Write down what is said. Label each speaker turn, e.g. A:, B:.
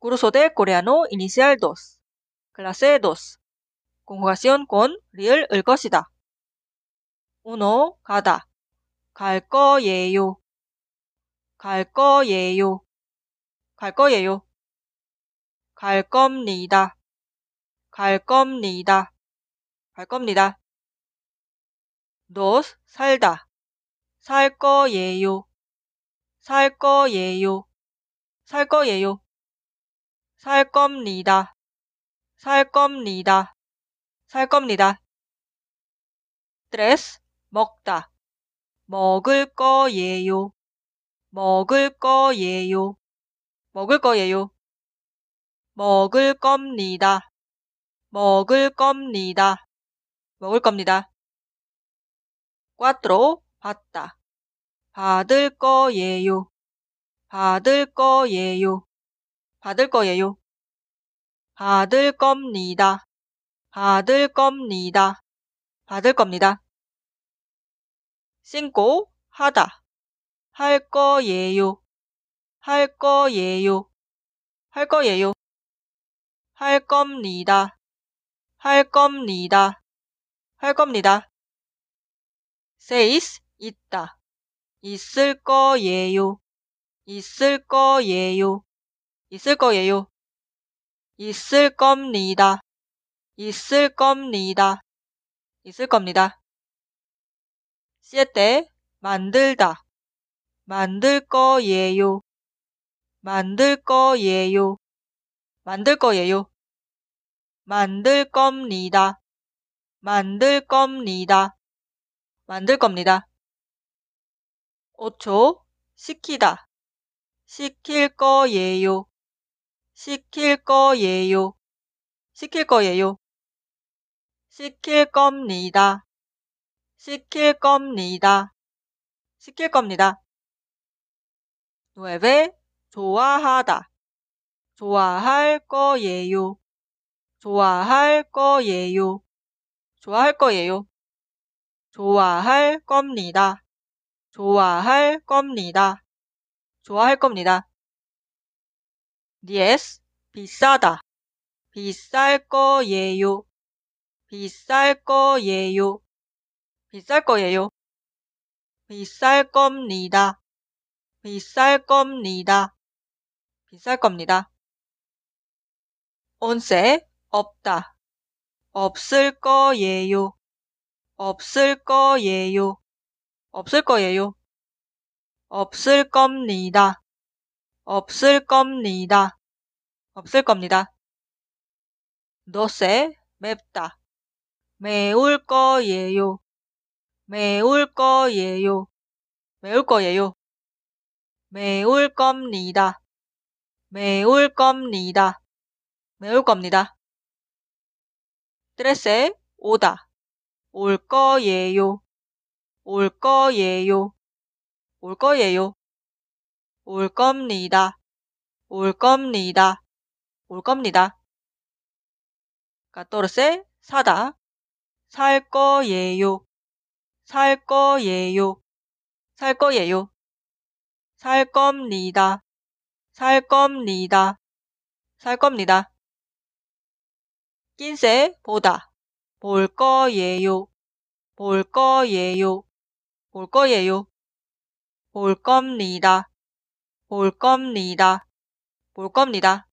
A: Curso de coreano inicial 2. Clase 2. Conjugación con real 을 것이다. 1. 가다. 갈 거예요. 갈 거예요. 갈 거예요. 갈 겁니다. 갈 겁니다. 갈 겁니다. 2. 살다. 살 거예요. 살 거예요. 살 거예요. 살 겁니다. 살 겁니다. 살 겁니다. tres 먹다. 먹을 거예요. 먹을 거예요. 먹을 거예요. 먹을 겁니다. 먹을 겁니다. 먹을 겁니다. cuatro 받다. 받을 거예요. 받을 거예요. 받을 거예요. 받을 겁니다. 받을 겁니다. 받을 겁니다. 신고 하다. 할 거예요. 할 거예요. 할 거예요. 할 겁니다. 할 겁니다. 할 겁니다. seis 있다. 있을 거예요. 있을 거예요. 있을 거예요. 있을 겁니다. 있을 겁니다. 있을 겁니다. siete 만들다. 만들 거예요. 만들 거예요. 만들 거예요. 만들 겁니다. 만들 겁니다. 만들 겁니다. 5초 시키다. 시킬 거예요. 시킬 거예요. 시킬 거예요. 시킬 겁니다. 시킬 겁니다. 시킬 겁니다. 9. 좋아하다. 좋아할 거예요. 좋아할 거예요. 좋아할 거예요. 좋아할 겁니다. 좋아할 겁니다. 좋아할 겁니다. Yes, 비싸다. 비쌀 거예요. 비쌀 거예요. 비쌀 거예요. 비쌀 겁니다. 비쌀 겁니다. 비쌀 겁니다. 온세 없다. 없을 거예요. 없을 거예요. 없을 거예요. 없을 겁니다. 없을 겁니다. 없을 겁니다. 너세 맵다. 매울 거예요. 매울 거예요. 매울 거예요. 매울 겁니다. 매울 겁니다. 매울 겁니다. 스트레스 오다. 올 거예요. 올 거예요. 올 거예요. 올 겁니다. 올 겁니다. 올 겁니다. 까토르세 사다. 살 거예요. 살 거예요. 살 거예요. 살 겁니다. 살 겁니다. 살 겁니다. 낀세 보다. 볼 거예요. 볼 거예요. 볼 거예요. 볼 겁니다. 볼 겁니다. 볼 겁니다.